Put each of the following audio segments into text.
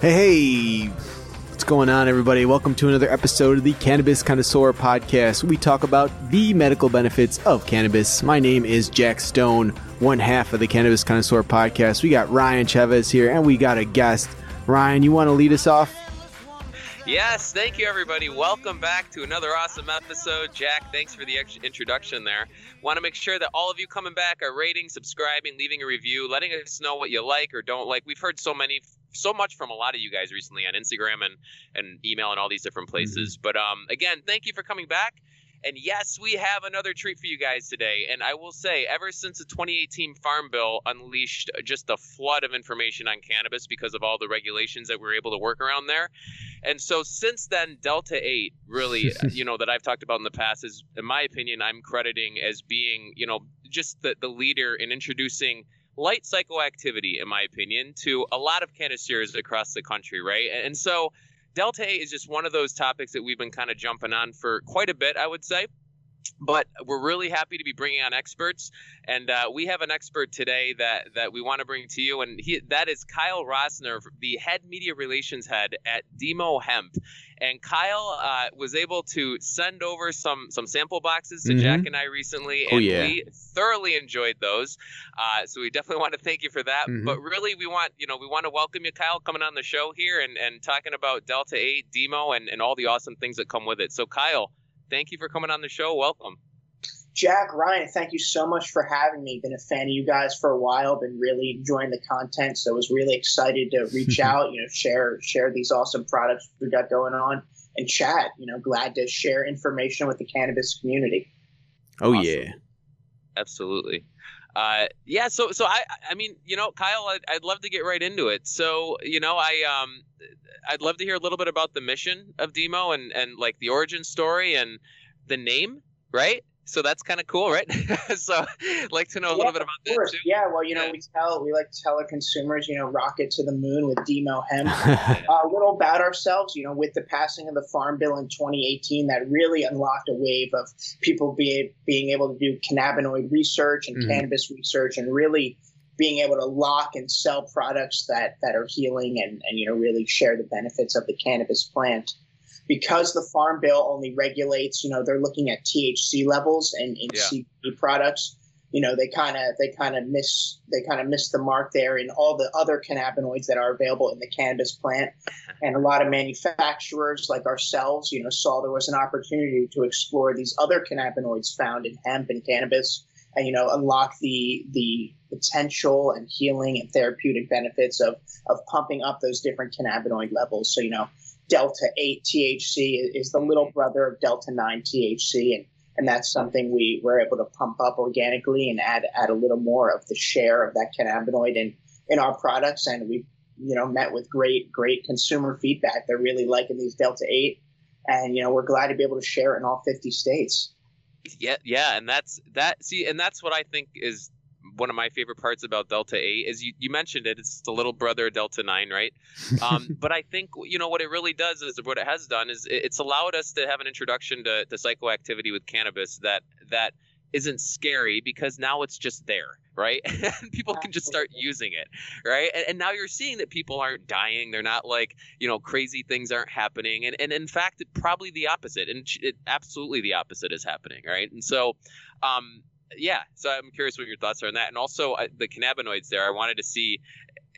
Hey, what's going on, everybody? Welcome to another episode of the Cannabis Connoisseur Podcast. We talk about the medical benefits of cannabis. My name is Jack Stone, one half of the Cannabis Connoisseur Podcast. We got Ryan Chavez here, and we got a guest. Ryan, you want to lead us off? Yes, thank you, everybody. Welcome back to another awesome episode. Jack, thanks for the introduction there. Want to make sure that all of you coming back are rating, subscribing, leaving a review, letting us know what you like or don't like. We've heard so many so much from a lot of you guys recently on Instagram and and email and all these different places. Mm-hmm. But um, again, thank you for coming back. And yes, we have another treat for you guys today. And I will say, ever since the 2018 Farm Bill unleashed just a flood of information on cannabis because of all the regulations that we are able to work around there. And so since then, Delta 8 really, you know, that I've talked about in the past is, in my opinion, I'm crediting as being, you know, just the, the leader in introducing – light psychoactivity, in my opinion, to a lot of canisters across the country, right? And so Delta 8 is just one of those topics that we've been kind of jumping on for quite a bit, I would say but we're really happy to be bringing on experts and uh, we have an expert today that that we want to bring to you and he that is kyle rosner the head media relations head at dimo hemp and kyle uh, was able to send over some some sample boxes to mm-hmm. jack and i recently oh, and yeah. we thoroughly enjoyed those uh, so we definitely want to thank you for that mm-hmm. but really we want you know we want to welcome you kyle coming on the show here and and talking about delta 8 dimo and and all the awesome things that come with it so kyle thank you for coming on the show. Welcome. Jack, Ryan, thank you so much for having me. Been a fan of you guys for a while. Been really enjoying the content, so I was really excited to reach out. You know, share share these awesome products we got going on and chat. You know, glad to share information with the cannabis community. Oh awesome. yeah, absolutely. Uh, yeah, so so I I mean you know Kyle I'd, I'd love to get right into it. So you know I um I'd love to hear a little bit about the mission of Dimo and and like the origin story and the name, right? So that's kind of cool, right? so like to know a yeah, little bit about that too. Yeah, well, you know, yeah. we tell we like to tell our consumers, you know, rocket to the moon with Dimo hemp. uh, a little about ourselves, you know, with the passing of the Farm Bill in 2018, that really unlocked a wave of people being being able to do cannabinoid research and mm-hmm. cannabis research, and really being able to lock and sell products that that are healing and and you know really share the benefits of the cannabis plant because the farm bill only regulates you know they're looking at THC levels and in yeah. CBD products you know they kind of they kind of miss they kind of miss the mark there in all the other cannabinoids that are available in the cannabis plant and a lot of manufacturers like ourselves you know saw there was an opportunity to explore these other cannabinoids found in hemp and cannabis and you know unlock the the potential and healing and therapeutic benefits of of pumping up those different cannabinoid levels. So you know, delta eight THC is the little brother of delta nine THC, and and that's something we were able to pump up organically and add add a little more of the share of that cannabinoid in in our products, and we you know met with great great consumer feedback. They're really liking these delta eight, and you know we're glad to be able to share it in all fifty states. Yeah, yeah, and that's that. See, and that's what I think is one of my favorite parts about Delta 8 is you, you mentioned it. It's the little brother of Delta 9, right? Um, but I think, you know, what it really does is what it has done is it's allowed us to have an introduction to, to psychoactivity with cannabis that that isn't scary because now it's just there, right? and people can just start using it, right? And, and, now you're seeing that people aren't dying. They're not like, you know, crazy things aren't happening. And, and in fact, probably the opposite. And it, absolutely the opposite is happening, right? And so, um, yeah, so I'm curious what your thoughts are on that, and also uh, the cannabinoids. There, I wanted to see.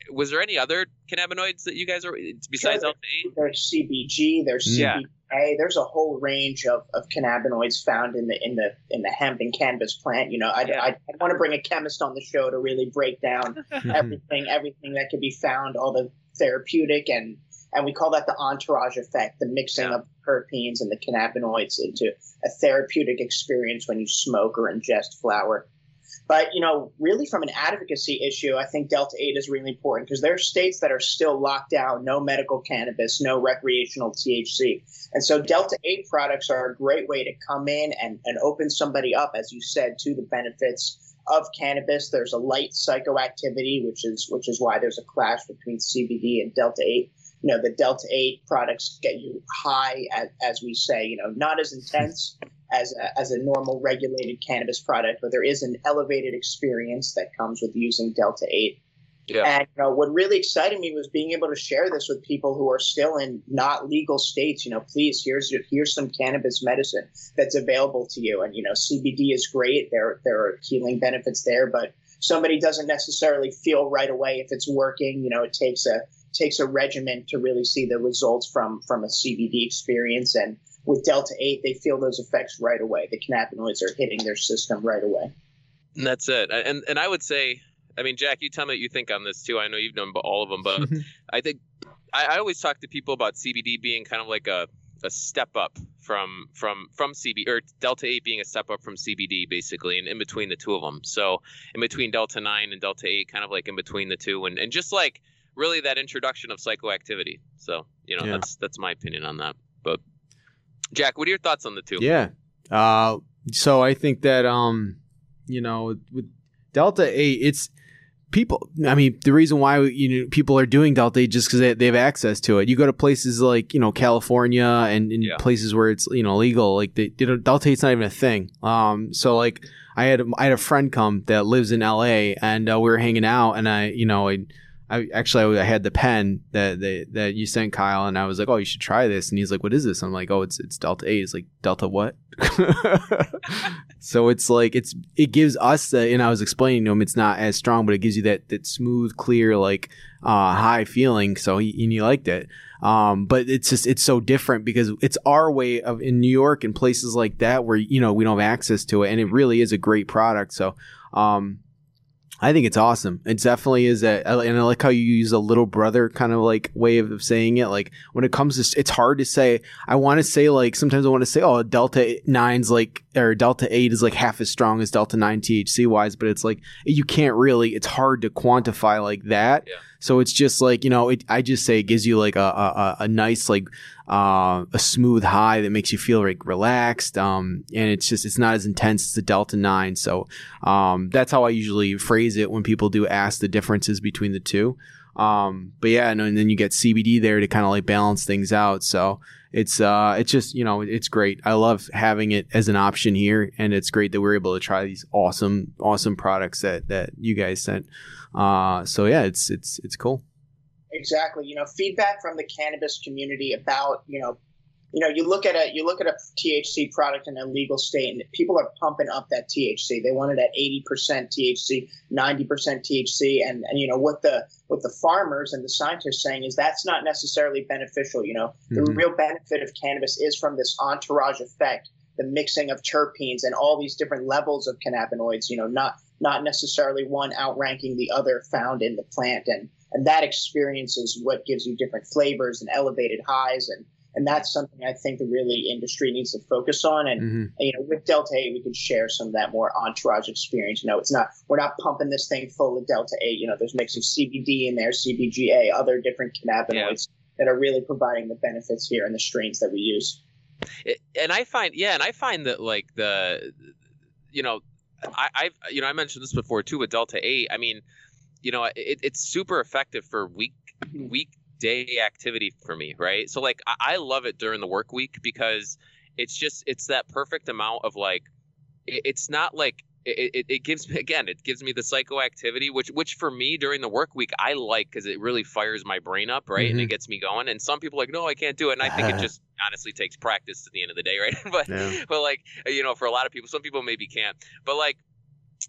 Was there any other cannabinoids that you guys are besides sure. There's CBG. There's yeah. CBA. There's a whole range of, of cannabinoids found in the in the in the hemp and cannabis plant. You know, I, yeah. I, I want to bring a chemist on the show to really break down everything everything that could be found, all the therapeutic and and we call that the entourage effect, the mixing yeah. of terpenes and the cannabinoids into a therapeutic experience when you smoke or ingest flower. But you know, really from an advocacy issue, I think Delta 8 is really important because there are states that are still locked down, no medical cannabis, no recreational THC. And so Delta 8 products are a great way to come in and, and open somebody up, as you said, to the benefits of cannabis. There's a light psychoactivity, which is which is why there's a clash between CBD and Delta 8 you know, the Delta 8 products get you high, as, as we say, you know, not as intense as a, as a normal regulated cannabis product, but there is an elevated experience that comes with using Delta 8. Yeah. And you know, what really excited me was being able to share this with people who are still in not legal states. You know, please, here's here's some cannabis medicine that's available to you. And you know, CBD is great. There there are healing benefits there, but somebody doesn't necessarily feel right away if it's working. You know, it takes a takes a regimen to really see the results from from a CBD experience. And with Delta Eight, they feel those effects right away. The cannabinoids are hitting their system right away. And that's it. And and I would say I mean, Jack, you tell me what you think on this too. I know you've known all of them, but mm-hmm. I think I, I, always talk to people about CBD being kind of like a, a step up from from from CBD or Delta Eight being a step up from CBD, basically, and in between the two of them. So in between Delta Nine and Delta Eight, kind of like in between the two, and and just like really that introduction of psychoactivity. So you know, yeah. that's that's my opinion on that. But Jack, what are your thoughts on the two? Yeah. Uh, so I think that um, you know, with Delta Eight, it's people i mean the reason why you know people are doing delta Eight just because they, they, have access to it you go to places like you know california and in yeah. places where it's you know legal like they, you know, delta it's not even a thing um so like i had i had a friend come that lives in la and uh, we were hanging out and i you know i I actually I had the pen that they, that you sent Kyle, and I was like, "Oh, you should try this." And he's like, "What is this?" I'm like, "Oh, it's it's Delta Eight." He's like Delta what? so it's like it's it gives us the, and I was explaining to him, it's not as strong, but it gives you that that smooth, clear, like uh, high feeling. So he, and you liked it. Um, but it's just it's so different because it's our way of in New York and places like that where you know we don't have access to it, and it really is a great product. So. Um, I think it's awesome. It definitely is a, and I like how you use a little brother kind of like way of saying it. Like when it comes to, it's hard to say. I want to say like sometimes I want to say, oh, Delta Nine's like or Delta Eight is like half as strong as Delta Nine THC wise, but it's like you can't really. It's hard to quantify like that. Yeah. So it's just like you know, it, I just say it gives you like a a, a nice like uh, a smooth high that makes you feel like relaxed. Um, and it's just it's not as intense as the Delta Nine. So um, that's how I usually phrase it when people do ask the differences between the two. Um, but yeah, and, and then you get CBD there to kind of like balance things out. So it's uh, it's just you know it's great. I love having it as an option here, and it's great that we're able to try these awesome awesome products that that you guys sent. Uh, so yeah, it's it's it's cool. Exactly. You know, feedback from the cannabis community about, you know, you know, you look at a you look at a THC product in a legal state, and people are pumping up that THC. They want it at eighty percent THC, ninety percent THC, and and you know what the what the farmers and the scientists saying is that's not necessarily beneficial. You know, mm-hmm. the real benefit of cannabis is from this entourage effect, the mixing of terpenes and all these different levels of cannabinoids. You know, not not necessarily one outranking the other found in the plant and and that experience is what gives you different flavors and elevated highs and and that's something I think the really industry needs to focus on. And, mm-hmm. and, you know, with Delta Eight, we can share some of that more entourage experience. You know, it's not we're not pumping this thing full of Delta Eight. You know, there's mix of CBD in there, CBGA, other different cannabinoids yeah. that are really providing the benefits here in the strains that we use. and I find, yeah, and I find that like the, you know, I, I've you know I mentioned this before too with Delta Eight. I mean you know, it, it's super effective for week mm-hmm. Weekday activity for me, right? So like I, I love it during the work week because it's just it's that perfect amount of like it, it's not like it, it, it, gives me again it gives me the psychoactivity which which for me during the work week i like because it really fires my brain up right mm-hmm. and it mm-hmm. gets me going and some people like no i can't do it and i think it just honestly takes practice to the end of the day right but yeah. but like you know for a lot of people some people maybe can't but like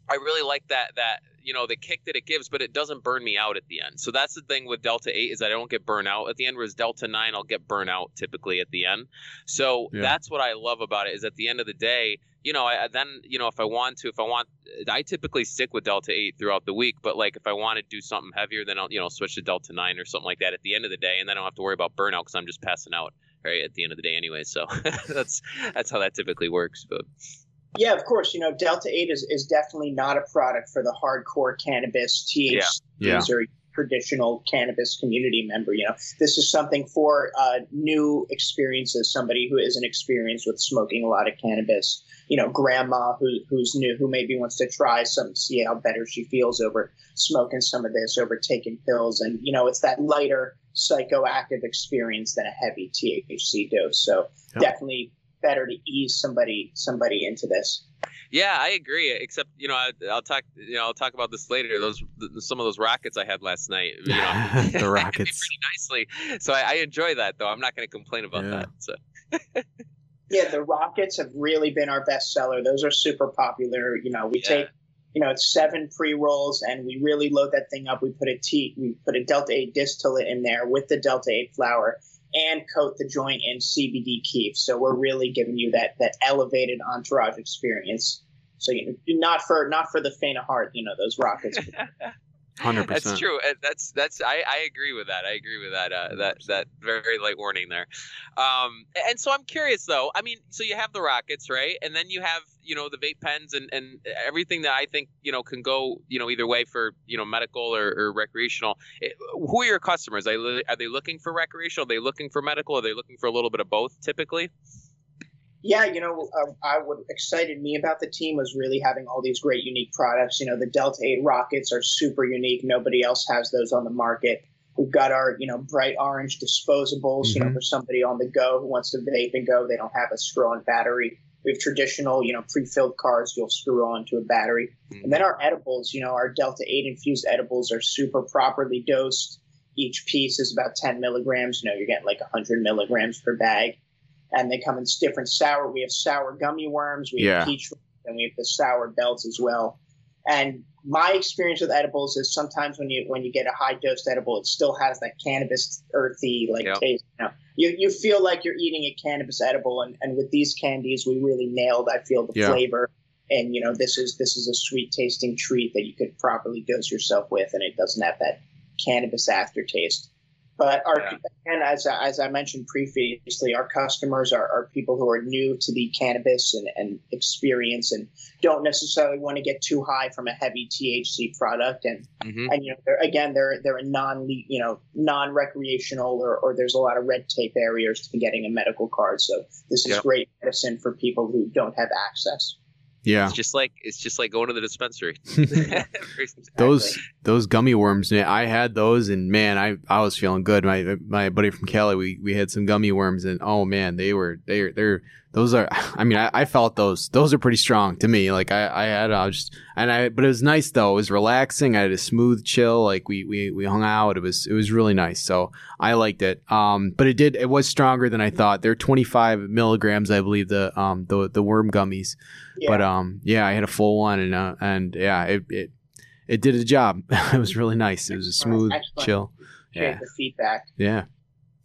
I really like that that you know the kick that it gives, but it doesn't burn me out at the end. So that's the thing with Delta Eight is I don't get burnt out at the end. Whereas Delta Nine, I'll get burnt out typically at the end. So yeah. that's what I love about it is at the end of the day, you know, I, then you know if I want to, if I want, I typically stick with Delta Eight throughout the week. But like if I want to do something heavier, then I'll you know switch to Delta Nine or something like that at the end of the day, and then I don't have to worry about burnout because I'm just passing out right at the end of the day anyway. So that's that's how that typically works. But yeah, of course. You know, Delta 8 is, is definitely not a product for the hardcore cannabis THC yeah. user, traditional cannabis community member. You know, this is something for uh, new experiences, somebody who isn't experienced with smoking a lot of cannabis. You know, grandma who, who's new, who maybe wants to try some, see how better she feels over smoking some of this, over taking pills. And, you know, it's that lighter psychoactive experience than a heavy THC dose. So definitely better to ease somebody somebody into this. Yeah, I agree. Except, you know, I, will talk. You know, I'll talk about this later. Those the, some of those rockets I had last night. You know, the rockets pretty nicely. So I, I, enjoy that, though. I'm not going to complain about yeah. that. So. yeah, the rockets have really been our best seller. Those are super popular. You know, we yeah. take you know, it's seven pre rolls, and we really load that thing up. We put a T, we put a Delta Eight distillate in there with the Delta Eight flower, and coat the joint in CBD kief. So we're really giving you that that elevated entourage experience. So you know, not for not for the faint of heart, you know, those rockets. Hundred percent. That's true. That's that's I, I agree with that. I agree with that. Uh, that that very light warning there. Um, and so I'm curious though. I mean, so you have the rockets, right? And then you have you know the vape pens and and everything that I think you know can go you know either way for you know medical or, or recreational. It, eh, who are your customers? Are they, are they looking for recreational? Are they looking for medical? Are they looking for a little bit of both typically? Yeah, you know, uh, I what excited me about the team was really having all these great unique products. You know, the Delta 8 rockets are super unique. Nobody else has those on the market. We've got our, you know, bright orange disposables, mm-hmm. you know, mm-hmm. for somebody on the go who wants to vape and go. They don't have a screw on battery. We have traditional, you know, pre-filled cards you'll screw on to a battery. Mm-hmm. And then our edibles, you know, our Delta 8 infused edibles are super properly dosed. Each piece is about 10 milligrams. You know, you're getting like 100 milligrams per bag and they come in different sour. We have sour gummy worms, we yeah. have peach, and we have the sour belts as well. And my experience with edibles is sometimes when you when you get a high dose edible, it still has that cannabis earthy like yep. taste. You, know? you you feel like you're eating a cannabis edible, and, and with these candies, we really nailed. I feel the yeah. flavor, and you know this is this is a sweet tasting treat that you could properly dose yourself with, and it doesn't have that cannabis aftertaste. But our, yeah. and as, as I mentioned previously, our customers are, are people who are new to the cannabis and, and experience and don't necessarily want to get too high from a heavy THC product. And, mm-hmm. and you know, they're, again, they're, they're a non, you know, non recreational or, or there's a lot of red tape barriers to getting a medical card. So this is great medicine for people who don't have access. Yeah, it's just like it's just like going to the dispensary. those those gummy worms, man, I had those, and man, I I was feeling good. My my buddy from Cali, we we had some gummy worms, and oh man, they were they they're those are i mean I, I, felt those those are pretty strong to me. Like i i had i was just and i but it was nice though. It was relaxing. I had a smooth chill. Like we we, we hung out. It was it was really nice. So i liked it. Um but it did it was stronger than i thought. They're 25 milligrams i believe the um the the worm gummies. Yeah. but um yeah i had a full one and uh, and yeah it it it did a job. It was really nice. It was a smooth chill. Yeah. the feedback. Yeah.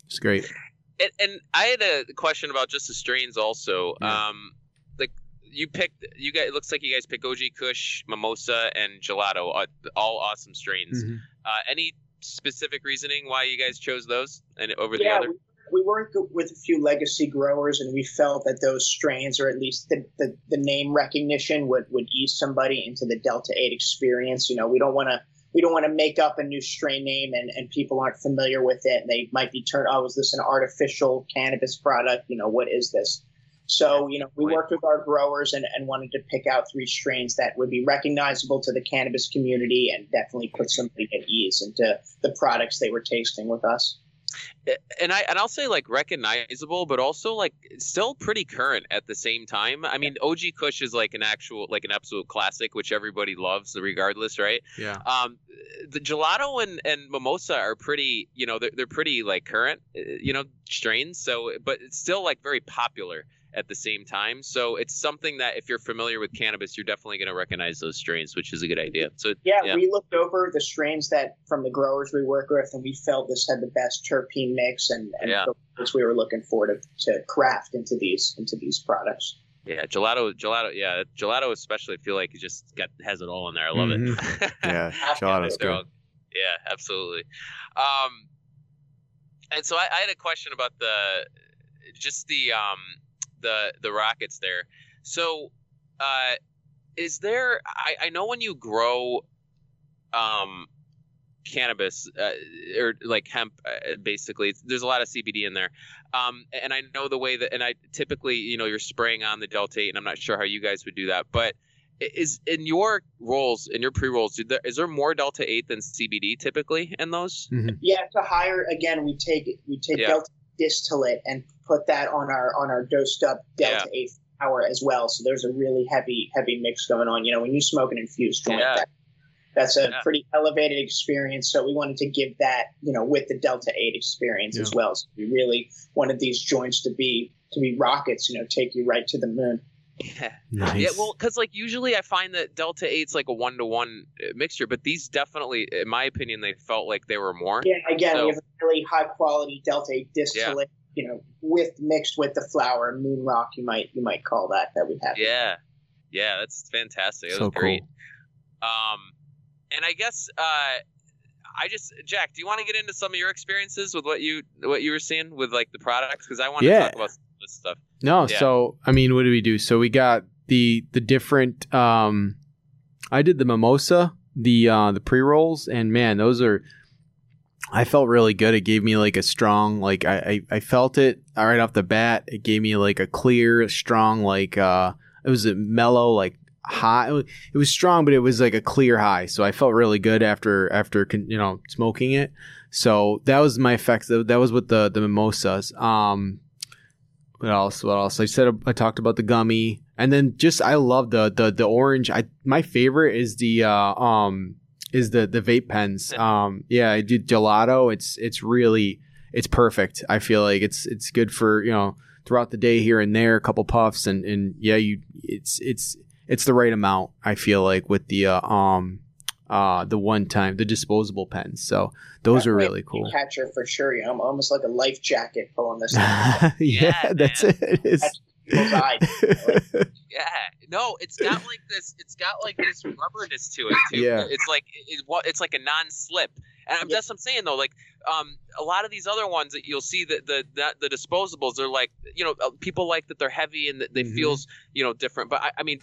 It's great and, and, I had a question about just the strains also. Yeah. Um, like you picked, you guys. It looks like you guys picked OG Kush, Mimosa, and Gelato. Uh, all awesome strains. Mm-hmm. Uh, any specific reasoning why you guys chose those and over yeah, the other? We, we worked with a few legacy growers, and we felt that those strains, or at least the, the, the name recognition, would would ease somebody into the Delta Eight experience. You know, we don't want to we don't want to make up a new strain name and, and people aren't familiar with it. And they might be turned oh is this an artificial cannabis product? You know what is this? So you know we worked with our growers and, and wanted to pick out three strains that would be recognizable to the cannabis community and definitely put somebody at ease into the products they were tasting with us and I and I'll say like recognizable, but also like still pretty current at the same time. I mean, OG Kush is like an actual like an absolute classic, which everybody loves, regardless, right? Yeah. Um, the gelato and and mimosa are pretty, you know, they're they're pretty like current, uh, you know, strains. So, but it's still like very popular at the same time. So it's something that if you're familiar with cannabis, you're definitely going to recognize those strains, which is a good idea. So yeah, yeah, we looked over the strains that from the growers we work with, and we felt this had the best terpene mix, and, and yeah. we were looking for to, to craft into these into these products. Yeah, gelato, gelato, yeah, gelato especially. I feel like it just got has it all in there. I love mm-hmm. it. yeah, gelato's good. All, yeah, absolutely. Um, and so I, I had a question about the just the um the the rockets there. So, uh, is there? I, I know when you grow, um, cannabis uh, or like hemp, uh, basically, there's a lot of CBD in there. Um, and I know the way that, and I typically, you know, you're spraying on the Delta 8, and I'm not sure how you guys would do that, but is in your rolls in your pre rolls is there more delta 8 than cbd typically in those mm-hmm. yeah it's a higher again we take we take yeah. delta distillate and put that on our on our dosed up Delta yeah. 8 flower as well. So there's a really heavy heavy mix going on. You know, when you smoke an infused joint, yeah. that, that's a yeah. pretty elevated experience. So we wanted to give that, you know, with the Delta 8 experience yeah. as well. So we really wanted these joints to be to be rockets, you know, take you right to the moon. Yeah. Nice. Yeah, well, because like usually I find that Delta 8's like a one to one mixture, but these definitely, in my opinion, they felt like they were more. Yeah, again, so, we have a really high quality Delta 8 distillate, yeah. you know, with mixed with the flower, moon rock, you might you might call that that we have. Yeah, yeah, that's fantastic. That so was great. Cool. Um, and I guess uh, I just Jack, do you want to get into some of your experiences with what you what you were seeing with like the products? Because I want to yeah. talk about this stuff. No, yeah. so I mean, what do we do? So we got the the different. um I did the mimosa, the uh the pre rolls, and man, those are. I felt really good. It gave me like a strong, like I, I, I felt it right off the bat. It gave me like a clear, strong, like uh, it was a mellow, like high. It was strong, but it was like a clear high. So I felt really good after after you know smoking it. So that was my effects. That was with the the mimosas. Um, what else? What else? I said I talked about the gummy, and then just I love the the the orange. I my favorite is the uh, um is the the vape pens. Um, yeah, I did gelato. It's it's really it's perfect. I feel like it's it's good for you know throughout the day here and there, a couple puffs, and and yeah, you it's it's it's the right amount. I feel like with the uh, um uh the one time the disposable pens. So those that are really cool. Catcher for sure. I'm almost like a life jacket pulling this. yeah, yeah, that's it. it is. yeah, no, it's got like this. It's got like this rubberness to it too. Yeah, it's like it, it's like a non-slip. And I'm, yeah. that's what I'm saying though. Like, um, a lot of these other ones that you'll see that the, the the disposables are like, you know, uh, people like that they're heavy and that they mm-hmm. feels, you know, different. But I, I mean,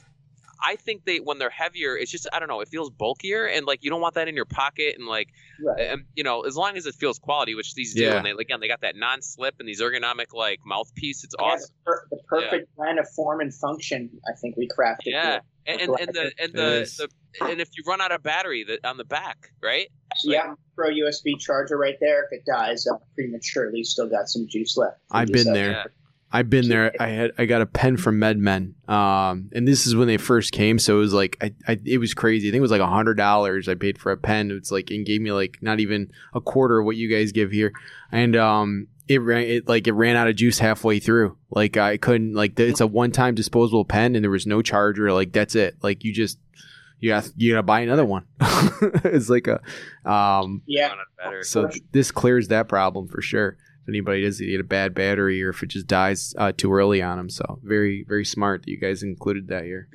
I think they when they're heavier, it's just I don't know, it feels bulkier and like you don't want that in your pocket and like right. um, you know as long as it feels quality, which these do, and they again they got that non-slip and these ergonomic like mouthpiece. It's yeah, awesome. The, per- the perfect yeah. blend of form and function. I think we crafted. Yeah, and, and, and, the and the, the and if you run out of battery the, on the back, right? yeah, like, pro USB charger right there. If it dies uh, prematurely, still got some juice left. I've been there. Yeah. I've been there. I had I got a pen from MedMen, um, and this is when they first came. So it was like I, I it was crazy. I think it was like a hundred dollars I paid for a pen. It's like and gave me like not even a quarter of what you guys give here, and um, it ran it like it ran out of juice halfway through. Like I couldn't like it's a one time disposable pen, and there was no charger. Like that's it. Like you just you got you gotta buy another one. it's like a um yeah. So this clears that problem for sure if anybody does get a bad battery or if it just dies uh, too early on them. So very very smart that you guys included that here.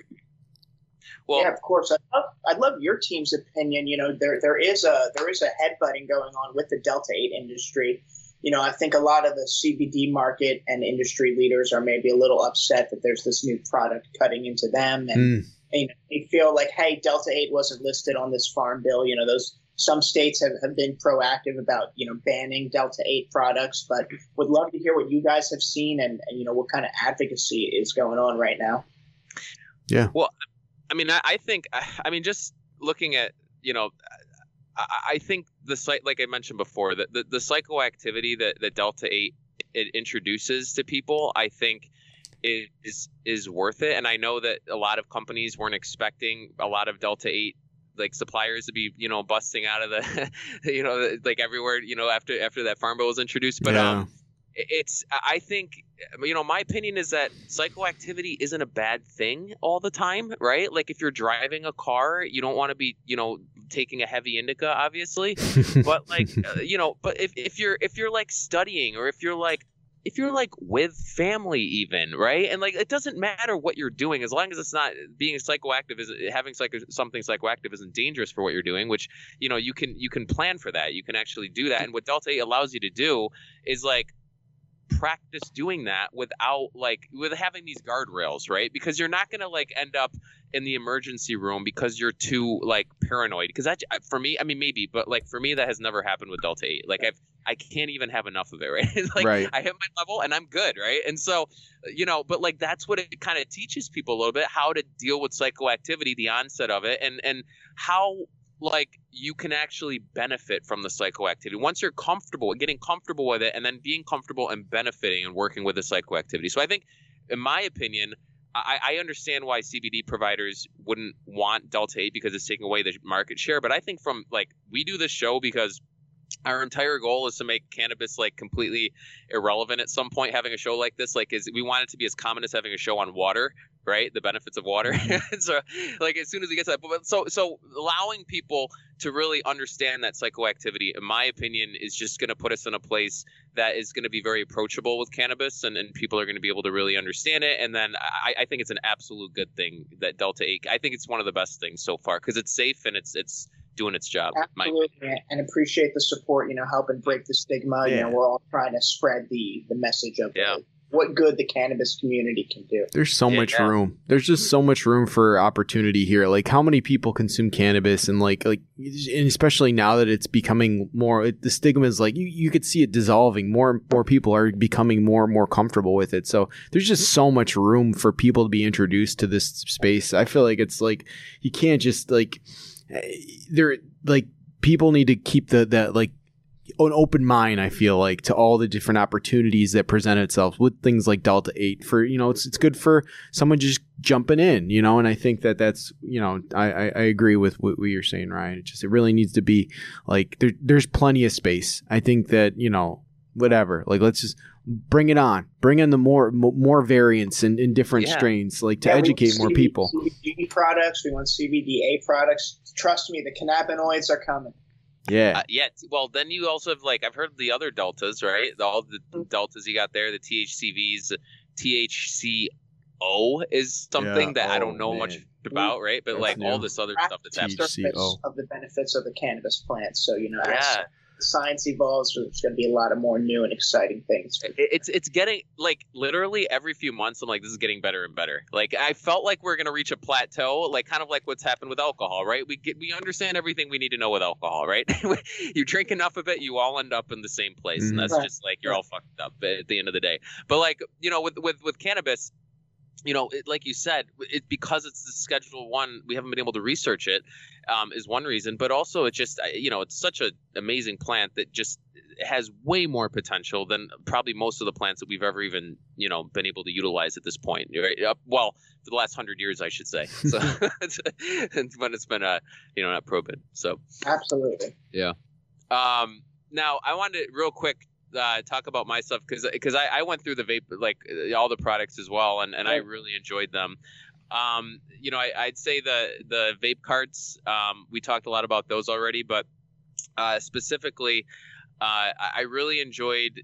Well, yeah, of course. I'd love, I'd love your team's opinion. You know, there there is a there is a headbutting going on with the Delta Eight industry. You know, I think a lot of the CBD market and industry leaders are maybe a little upset that there's this new product cutting into them, and, mm. and you know, they feel like, hey, Delta Eight wasn't listed on this farm bill. You know, those some states have, have been proactive about you know banning delta 8 products but would love to hear what you guys have seen and, and you know what kind of advocacy is going on right now yeah well i mean i, I think i mean just looking at you know I, I think the site, like I mentioned before, that the, the psychoactivity that, that Delta Eight it introduces to people, I think is is worth it. And I know that a lot of companies weren't expecting a lot of Delta Eight like suppliers to be you know busting out of the you know like everywhere you know after after that farm bill was introduced. But yeah. um it's i think you know my opinion is that psychoactivity isn't a bad thing all the time right? Like if you're driving a car you don't want to be you know taking a heavy indica obviously. But like uh, you know but if, if you're if you're like studying or if you're like if you're like with family even right? And like it doesn't matter what you're doing as long as it's not being psychoactive is having psycho, something psychoactive isn't dangerous for what you're doing which you know you can you can plan for that. You can actually do that. And what delta 8 allows you to do is like practice doing that without like with having these guardrails right because you're not going to like end up in the emergency room because you're too like paranoid because that for me i mean maybe but like for me that has never happened with delta 8 like i've I can't even have enough of it, right? like right. I hit my level and I'm good, right? And so, you know, but like that's what it kind of teaches people a little bit how to deal with psychoactivity, the onset of it, and and how like you can actually benefit from the psychoactivity. Once you're comfortable getting comfortable with it and then being comfortable and benefiting and working with the psychoactivity. So i think in my opinion I, I understand why CBD providers wouldn't want Delta 8 because it's taking away the market share. But I think from like we do this show because our entire goal is to make cannabis like completely irrelevant at some point having a show like this. Like is we want it to be as common as having a show on water right the benefits of water mm-hmm. so like as soon as we get to that but so so allowing people to really understand that psychoactivity in my opinion is just going to put us in a place that is going to be very approachable with cannabis and, and people are going to be able to really understand it and then I, I think it's an absolute good thing that delta 8 i think it's one of the best things so far because it's safe and it's it's doing its job. Absolutely, and appreciate the support. You know, helping break the stigma. Yeah. You know, we're all trying to spread the the message of yeah. the, what good the cannabis community can do. There's so yeah, much yeah. room. There's just so much room for opportunity here. Like how many people consume cannabis and like like and especially now that it's becoming more the stigma is like you, you could see it dissolving. More and more people are becoming more and more comfortable with it. So there's just so much room for people to be introduced to this space. I feel like it's like you can't just like eh, there like people need to keep the that like an open mind i feel like to all the different opportunities that present itself with things like delta 8 for you know it's, it's good for someone just jumping in you know and i think that that's you know i i, I agree with what, what, you're saying ryan it just it really needs to be like there, there's plenty of space i think that you know whatever like let's just bring it on. Bring in the more more variants in different yeah. strains, like to yeah, educate more people. CBD products. We want CBDA products. Trust me, the cannabinoids are coming. Yeah. Uh, yeah. Well, then you also have like I've heard the other deltas, right? All the mm-hmm. deltas you got there, the THCVs, THCO is something yeah. that oh, I don't know man. much about, right? But that's like new. all this other stuff that's happening. Of the benefits of the cannabis plant. So you know, yeah science evolves, there's going to be a lot of more new and exciting things. It's it's getting like literally every few months. I'm like, this is getting better and better. Like I felt like we're going to reach a plateau, like kind of like what's happened with alcohol, right? We get we understand everything we need to know with alcohol, right? you drink enough of it, you all end up in the same place, mm-hmm. and that's right. just like you're all fucked up at the end of the day. But like you know, with with with cannabis you know, it, like you said, it because it's the Schedule One, we haven't been able to research it, um, is one reason. But also, it just you know, it's such an amazing plant that just has way more potential than probably most of the plants that we've ever even you know been able to utilize at this point. Right? Well, for the last hundred years, I should say. So when it's been uh, you know not proven. So absolutely, yeah. Um, now I wanted to, real quick uh, talk about my stuff because because I, I went through the vape like all the products as well and, and I really enjoyed them. Um, you know, I, would say the the vape carts. Um, we talked a lot about those already, but uh, specifically, uh, I really enjoyed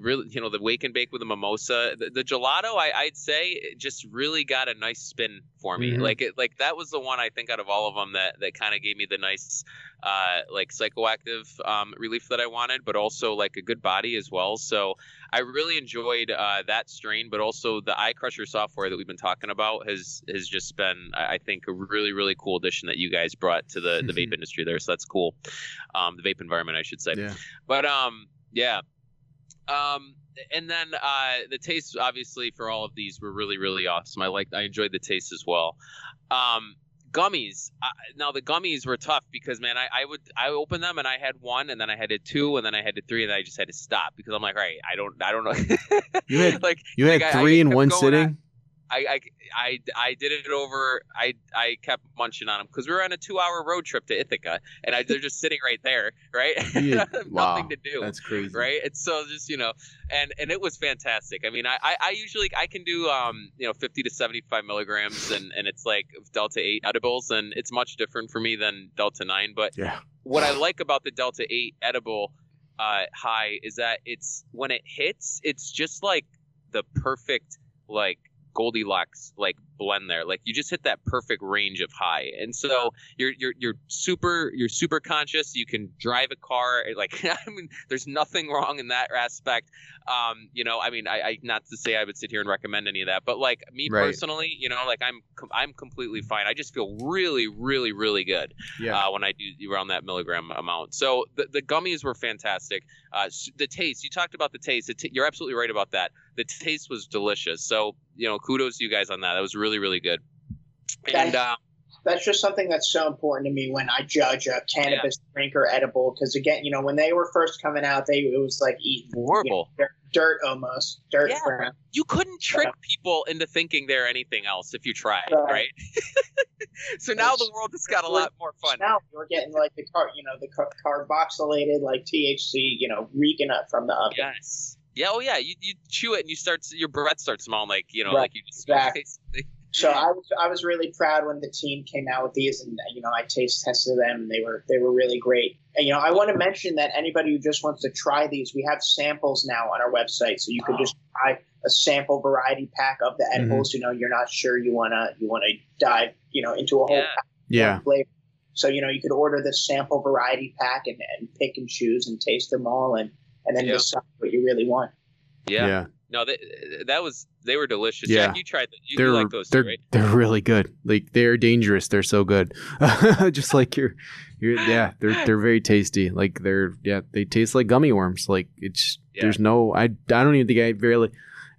really you know the wake and bake with the mimosa the, the gelato I, would say just really got a nice spin for me. Mm-hmm. like it like that was the one i think out of all of them that that kind of gave me the nice uh like psychoactive um, relief that i wanted but also like a good body as well. So i really enjoyed uh, that strain but also the eye crusher software that we've been talking about has has just been i think a really really cool addition that you guys brought to the the vape industry there. So that's cool. Um the vape environment i should say. Yeah. but um yeah um, and then uh, the tastes, obviously, for all of these were really, really awesome. I like, I enjoyed the taste as well. Um, gummies. Uh, now the gummies were tough because man, I, I would I opened them and I had one, and then I had a two, and then I had a three, and I just had to stop because I'm like, all right, I don't, I don't know. you had like you had three I, I in one sitting. I, I, I, I did it over. I, I kept munching on them because we were on a two-hour road trip to Ithaca, and I, they're just sitting right there, right? Yeah. wow. Nothing to do. That's crazy, right? It's so just you know, and and it was fantastic. I mean, I, I, I usually I can do um you know 50 to 75 milligrams, and and it's like Delta 8 edibles, and it's much different for me than Delta 9. But yeah, what I like about the Delta 8 edible uh, high is that it's when it hits, it's just like the perfect like Goldilocks like blend there. Like you just hit that perfect range of high, and so you're you're you're super you're super conscious. You can drive a car. Like I mean, there's nothing wrong in that aspect. Um, you know, I mean, I, I not to say I would sit here and recommend any of that, but like me right. personally, you know, like I'm I'm completely fine. I just feel really really really good yeah. uh, when I do around that milligram amount. So the the gummies were fantastic. Uh, the taste you talked about the taste. T- you're absolutely right about that. The taste was delicious. So you know, kudos to you guys on that. That was really really good. And uh, that's just something that's so important to me when I judge a cannabis yeah. drink or edible. Because again, you know, when they were first coming out, they it was like eating horrible you know, dirt, almost dirt. Yeah. Brown. You couldn't trick yeah. people into thinking they're anything else if you tried, right? right? so now the world has got a lot more fun. Now we're getting like the car, you know, the car- carboxylated like THC, you know, reeking up from the oven. Yes. Yeah. Oh yeah. You, you chew it and you start your breath starts smelling like you know right. like you just exactly. So I was I was really proud when the team came out with these, and you know I taste tested them, and they were they were really great. And you know I want to mention that anybody who just wants to try these, we have samples now on our website, so you could oh. just buy a sample variety pack of the mm-hmm. edibles. Mm-hmm. You know you're not sure you wanna you wanna dive you know into a whole yeah. yeah. flavor. So you know you could order the sample variety pack and, and pick and choose and taste them all, and and then decide what you really want. Yeah. yeah. No, they, that was they were delicious. Yeah, Jack, you tried them. You, they're, you like those, they're, too, right? They're really good. Like they're dangerous. They're so good. Just like your, your yeah, they're they're very tasty. Like they're yeah, they taste like gummy worms. Like it's yeah. there's no I I don't even think I barely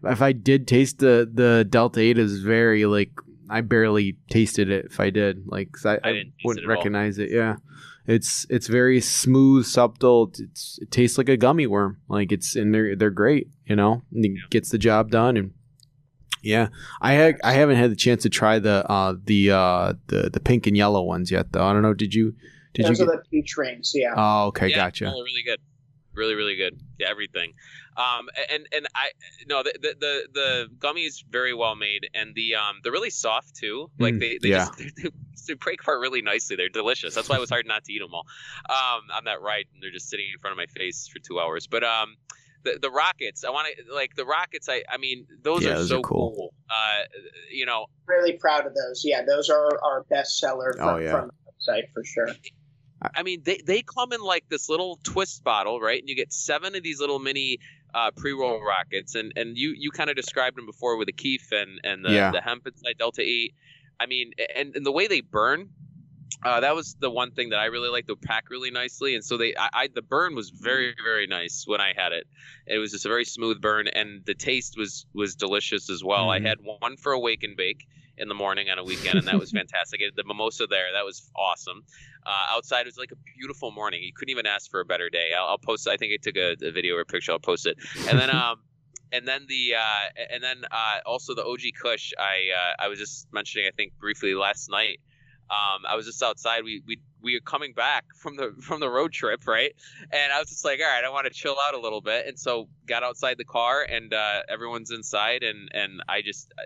if I did taste the the Delta Eight is very like I barely tasted it if I did like I, I, I wouldn't recognize all. it. Yeah. It's it's very smooth, subtle. It's, it tastes like a gummy worm. Like it's and they're they're great. You know, and it yeah. gets the job done. And yeah, I ha- I haven't had the chance to try the uh the uh the the pink and yellow ones yet though. I don't know. Did you? Did Those you? Get... are the peach rings. Yeah. Oh, okay, yeah, gotcha. really good really really good. Yeah, everything. Um and and i no the, the the the gummies very well made and the um they're really soft too. Like mm, they, they yeah. just they, they break apart really nicely. They're delicious. That's why it was hard not to eat them all. Um i'm not right and they're just sitting in front of my face for two hours. But um the, the rockets i want to like the rockets i i mean those yeah, are those so are cool. cool. uh you know really proud of those. Yeah those are our best seller from, oh, yeah. from the website for sure I mean, they, they come in like this little twist bottle, right? And you get seven of these little mini uh, pre-roll rockets, and and you you kind of described them before with the Kief and and the, yeah. the hemp inside Delta Eight. I mean, and, and the way they burn, uh, that was the one thing that I really liked. They pack really nicely, and so they, I, I, the burn was very, very nice when I had it. It was just a very smooth burn, and the taste was was delicious as well. Mm-hmm. I had one for a wake and bake in the morning on a weekend, and that was fantastic. the mimosa there, that was awesome. Uh, outside it was like a beautiful morning. You couldn't even ask for a better day. I'll, I'll post. I think I took a, a, video or a picture. I'll post it, and then um. and then the uh, and then uh, also the OG Kush. I uh, I was just mentioning I think briefly last night. Um, I was just outside. We we we were coming back from the from the road trip, right? And I was just like, all right, I want to chill out a little bit, and so got outside the car, and uh, everyone's inside, and and I just uh,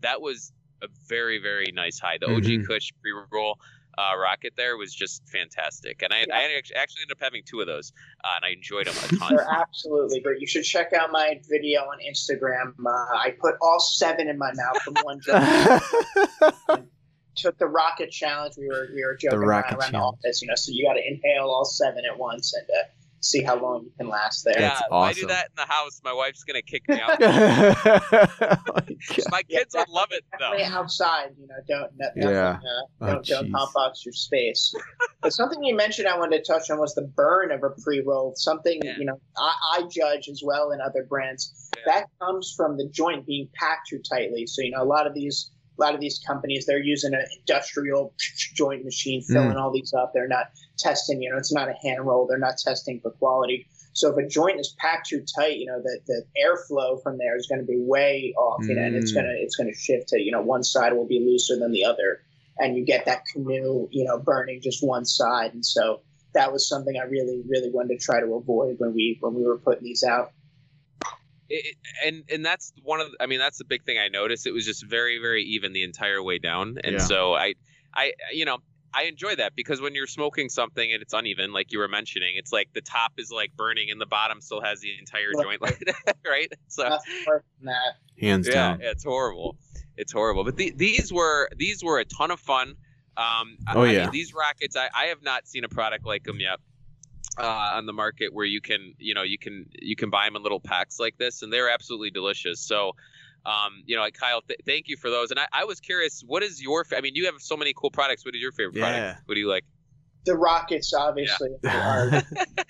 that was a very very nice high. The mm-hmm. OG Kush pre roll uh, rocket there was just fantastic, and I, yeah. I actually ended up having two of those, uh, and I enjoyed them a ton. They're absolutely great. You should check out my video on Instagram. Uh, I put all seven in my mouth from one jump. took the rocket challenge. We were we were joking around, around the office, you know. So you got to inhale all seven at once, and uh, see how long you can last there. Yeah, awesome. if I do that in the house, my wife's gonna kick me out. oh my kids yeah, would love it though. Outside, you know, don't nothing, yeah. Uh, don't oh, don't hotbox your space. but something you mentioned I wanted to touch on was the burn of a pre-roll. Something yeah. you know I, I, judge as well in other brands. Yeah. That comes from the joint being packed too tightly. So you know a lot of these a lot of these companies they're using an industrial joint machine filling mm. all these up. They're not testing you know it's not a hand roll. They're not testing for quality. So if a joint is packed too tight you know the, the airflow from there is going to be way off you know and it's mm. going to it's going to shift to you know one side will be looser than the other. And you get that canoe you know burning just one side. And so that was something i really really wanted to try to avoid when we when we were putting these out it, and and that's one of I mean that's the big thing I noticed. It was just very very even the entire way down, and yeah. so I I you know I enjoy that because when you're smoking something and it's uneven, like you were mentioning, it's like the top is like burning and the bottom still has the entire joint, like right? So hands yeah, down, it's horrible. It's horrible. But the, these were these were a ton of fun. Um, oh I yeah, mean, these rockets, I, I have not seen a product like them yet uh, on the market where you can you know you can you can buy them in little packs like this and they're absolutely delicious. So um, you know like kyle th- thank you for those. And I, I, was curious what is your fa- i mean you have so many cool products. What is your favorite yeah. product what do you like? The rockets obviously. Because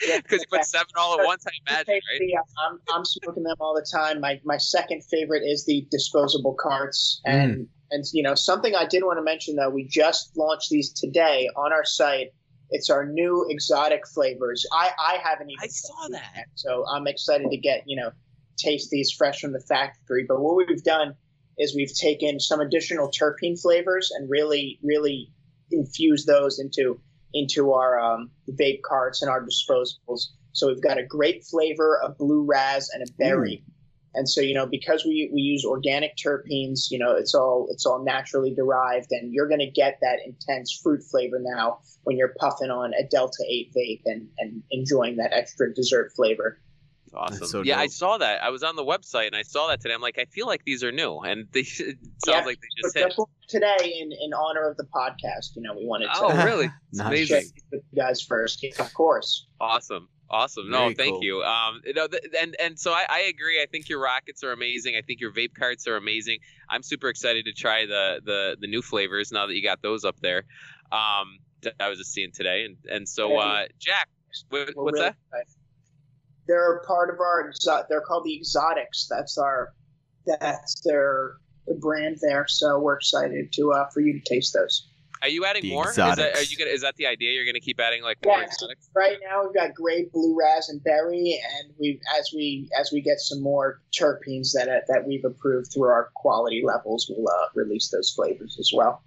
yeah. you put seven all at once I imagine, right? I'm, I'm smoking them all the time. My my second favorite is the disposable carts. And mm. And you know, something I did want to mention though, we just launched these today on our site. It's our new exotic flavors. I I haven't even. I saw that. Yet, so I'm excited to get you know taste these fresh from the factory. But what we've done is we've taken some additional terpene flavors and really really infused those into into our um, vape carts and our disposables. So we've got a grape flavor, a blue raz, and a berry. Mm. And so, you know, because we, we use organic terpenes, you know, it's all it's all naturally derived, and you're going to get that intense fruit flavor now when you're puffing on a Delta Eight vape and and enjoying that extra dessert flavor. Awesome. So yeah, dope. I saw that. I was on the website and I saw that today. I'm like, I feel like these are new, and they sounds yeah, like they just hit today in in honor of the podcast. You know, we wanted to. Oh, really? amazing. With you guys first, of course. Awesome. Awesome. No, Very thank cool. you. Um, you know, and and so I, I agree. I think your rockets are amazing. I think your vape carts are amazing. I'm super excited to try the the the new flavors now that you got those up there. Um, I was just seeing today, and and so uh, Jack, what, what's really that? Excited. They're part of our. They're called the Exotics. That's our. That's their brand there. So we're excited to uh, for you to taste those. Are you adding the more? Is that, are you gonna? Is that the idea? You're gonna keep adding like more yeah, exotics? Right now we've got grape, blue raz, and berry, and we as we as we get some more terpenes that uh, that we've approved through our quality levels, we'll uh, release those flavors as well.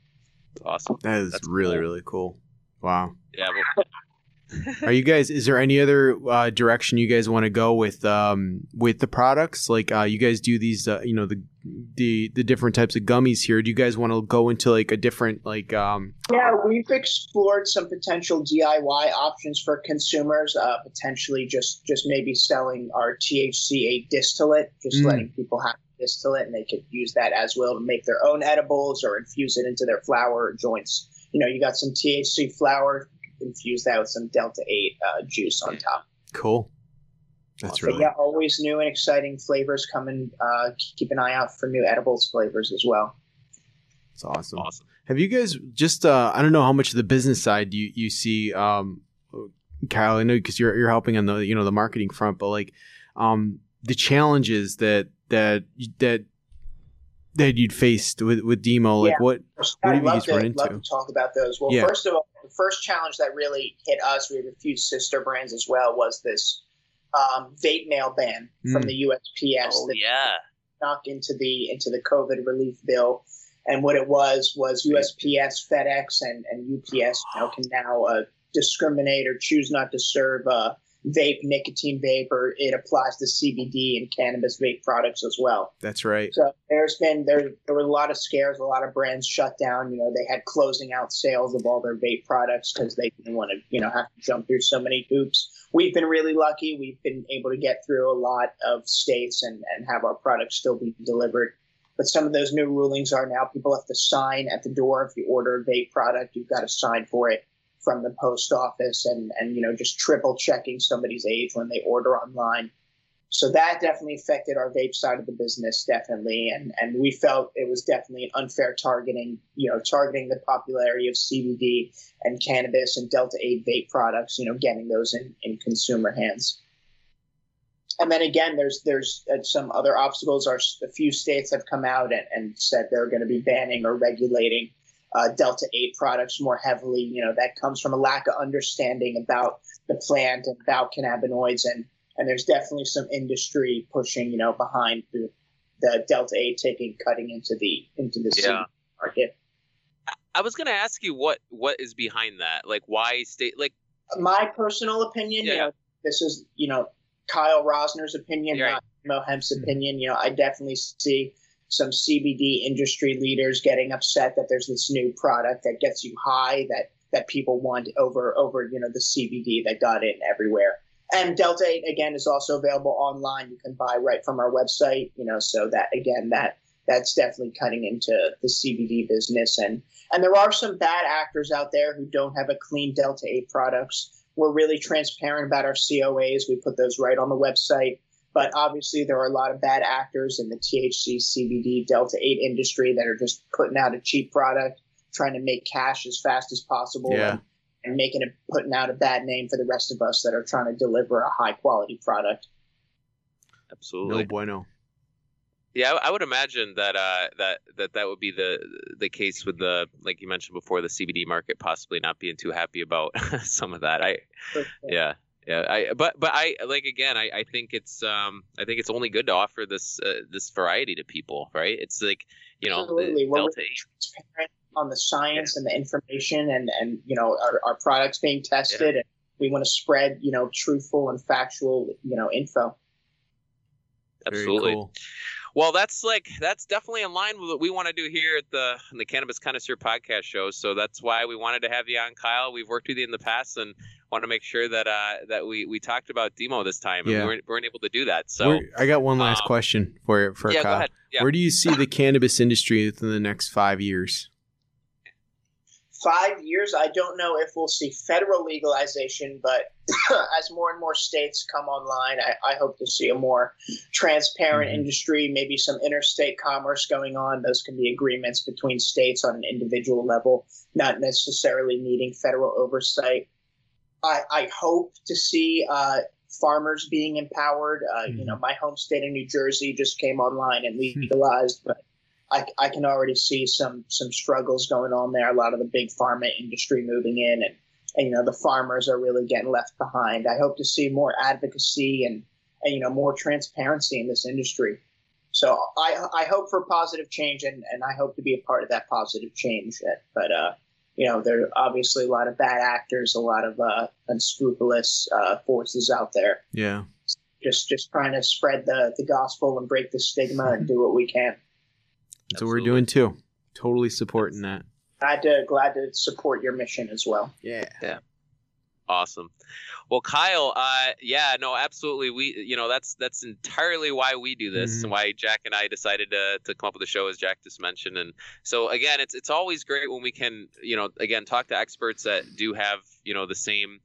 Awesome. That is That's really cool. really cool. Wow. Yeah. Well, Are you guys? Is there any other uh, direction you guys want to go with um, with the products? Like uh, you guys do these, uh, you know, the the the different types of gummies here. Do you guys want to go into like a different like? Um... Yeah, we've explored some potential DIY options for consumers. Uh, potentially, just just maybe selling our THCA distillate, just mm. letting people have distillate, and they could use that as well to make their own edibles or infuse it into their flower or joints. You know, you got some THC flower infuse that with some Delta 8 uh, juice on top. Cool. That's really yeah. Always new and exciting flavors coming. Uh, keep an eye out for new edibles flavors as well. It's awesome. Awesome. Have you guys just? Uh, I don't know how much of the business side you you see, um, Kyle. I know because you're you're helping on the you know the marketing front, but like um, the challenges that that that that you'd faced with with Dimo, like yeah. what what have you guys run into? Love to talk about those. Well, yeah. first of all, the first challenge that really hit us, we have a few sister brands as well, was this um, vape mail ban mm. from the USPS. Oh, yeah. Knocked into the into the COVID relief bill, and what it was was USPS, FedEx, and, and UPS you know, can now uh, discriminate or choose not to serve uh, vape, nicotine vape, or it applies to CBD and cannabis vape products as well. That's right. So there's been there there were a lot of scares, a lot of brands shut down. You know, they had closing out sales of all their vape products because they didn't want to you know have to jump through so many hoops. We've been really lucky. We've been able to get through a lot of states and and have our products still be delivered. But some of those new rulings are now people have to sign at the door if you order a vape product. You've got to sign for it from the post office and and you know just triple checking somebody's age when they order online. So that definitely affected our vape side of the business definitely. And and we felt it was definitely an unfair targeting you know targeting the popularity of cbd and cannabis and delta 8 vape products you know getting those in in consumer hands. And then again there's there's uh, some other obstacles. Are a few states have come out and, and said they're going to be banning or regulating uh, Delta 8 products more heavily. You know, that comes from a lack of understanding about the plant and about cannabinoids. And, and there's definitely some industry pushing, you know, behind the, the Delta 8 taking, cutting into the, into the yeah. market. I was going to ask you what, what is behind that? Like why state, like my personal opinion, yeah. you know, this is, you know, Kyle Rosner's opinion, right. not Mo Hemp's opinion. You know, I definitely see some CBD industry leaders getting upset that there's this new product that gets you high that that people want over over you know the CBD that got in everywhere. And Delta 8 again is also available online. You can buy right from our website, you know, so that again that that's definitely cutting into the CBD business and and there are some bad actors out there who don't have a clean Delta 8 products. We're really transparent about our COAs. We put those right on the website. But obviously, there are a lot of bad actors in the THC, CBD, Delta 8 industry that are just putting out a cheap product, trying to make cash as fast as possible, yeah. and, and making it putting out a bad name for the rest of us that are trying to deliver a high quality product. Absolutely. No bueno. Yeah, I would imagine that uh, that that that would be the the case with the like you mentioned before the CBD market possibly not being too happy about some of that. I yeah yeah I but but I like again I, I think it's um I think it's only good to offer this uh, this variety to people right. It's like you know Absolutely. Delta on the science yeah. and the information and and you know our, our products being tested yeah. and we want to spread you know truthful and factual you know info. Absolutely. Cool. Well, that's like that's definitely in line with what we want to do here at the the Cannabis Connoisseur podcast show. So that's why we wanted to have you on, Kyle. We've worked with you in the past and want to make sure that uh, that we, we talked about Dimo this time, and yeah. we, weren't, weren't able to do that. So I got one last um, question for you for yeah, Kyle. Yeah. Where do you see the cannabis industry within the next five years? Five years, I don't know if we'll see federal legalization, but as more and more states come online, I, I hope to see a more transparent mm-hmm. industry, maybe some interstate commerce going on. Those can be agreements between states on an individual level, not necessarily needing federal oversight. I, I hope to see uh, farmers being empowered. Uh, mm-hmm. You know, my home state of New Jersey just came online and hmm. legalized, but I, I can already see some some struggles going on there. A lot of the big pharma industry moving in, and, and you know the farmers are really getting left behind. I hope to see more advocacy and and you know more transparency in this industry. So I I hope for positive change, and and I hope to be a part of that positive change. But uh, you know there are obviously a lot of bad actors, a lot of uh, unscrupulous uh, forces out there. Yeah. Just just trying to spread the the gospel and break the stigma and do what we can. That's what we're doing too. Totally supporting that. Glad to glad to support your mission as well. Yeah. Yeah. Awesome. Well, Kyle, uh, yeah, no, absolutely. We, you know, that's that's entirely why we do this, mm-hmm. and why Jack and I decided to to come up with the show, as Jack just mentioned. And so, again, it's it's always great when we can, you know, again, talk to experts that do have, you know, the same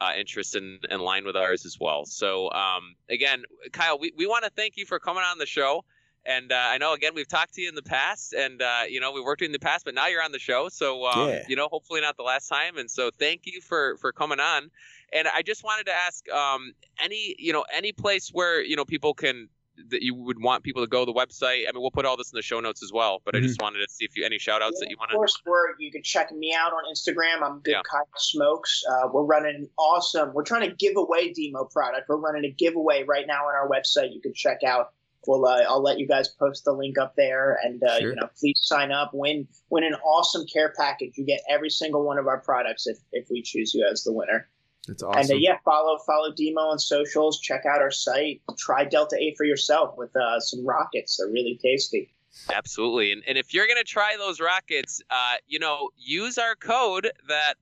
uh, interest in, in line with ours as well. So, um, again, Kyle, we, we want to thank you for coming on the show. And uh, I know again we've talked to you in the past, and uh, you know we worked in the past, but now you're on the show, so um, yeah. you know hopefully not the last time. And so thank you for for coming on. And I just wanted to ask um, any you know any place where you know people can that you would want people to go the website. I mean, we'll put all this in the show notes as well. But mm-hmm. I just wanted to see if you any shout outs yeah, that you want to. Of course, we're, you can check me out on Instagram. I'm Good yeah. Kyle Smokes. Uh, we're running awesome. We're trying to give away Dimo product. We're running a giveaway right now on our website. You can check out we'll uh, I'll let you guys post the link up there, and uh, sure. you know, please sign up. Win win an awesome care package. You get every single one of our products if if we choose you as the winner. That's awesome. And uh, yeah, follow follow Dimo on socials. Check out our site. Try Delta Eight for yourself with uh, some rockets. They're really tasty. Absolutely, and and if you're gonna try those rockets, uh, you know, use our code that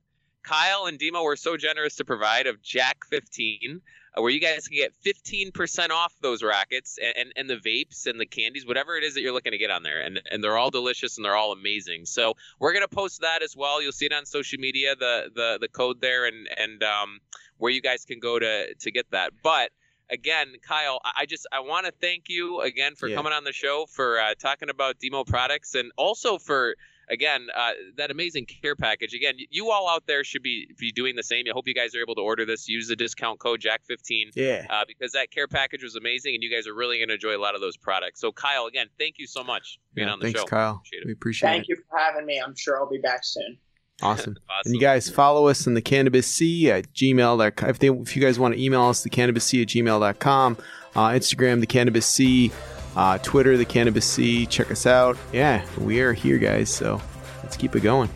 Kyle and Dimo were so generous to provide of Jack fifteen uh, where you guys can get 15% off those rockets and, and, and, the vapes and the candies, whatever it is that you're looking to get on there. And, and they're all delicious and they're all amazing. So we're going to post that as well. You'll see it on social media, the, the, the code there and, and um, where you guys can go to, to get that. But again, Kyle, I just I want to thank you again for yeah. coming on the show for uh, talking about Dimo products and also for again, uh, that amazing care package. Again, you all out there should be be doing the same. I hope you guys are able to order this. Use the discount code Jack15. Yeah. Uh, because that care package was amazing, and you guys are really going to enjoy a lot of those products. So, Kyle, again, thank you so much for being yeah, on the thanks, show. Kyle. Appreciate we appreciate thank it. Thank you for having me. I'm sure I'll be back soon. Awesome. awesome. And you guys follow us on the Cannabis C at gmail.com. If, they, if you guys want to email us, the Cannabis C at gmail.com. Uh, Instagram, the Cannabis C. Uh, Twitter, the Cannabis C. Check us out. Yeah, we are here, guys. So let's keep it going.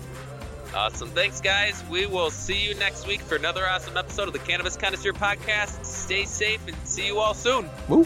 Awesome. Thanks, guys. We will see you next week for another awesome episode of the Cannabis Connoisseur Podcast. Stay safe and see you all soon. Woo.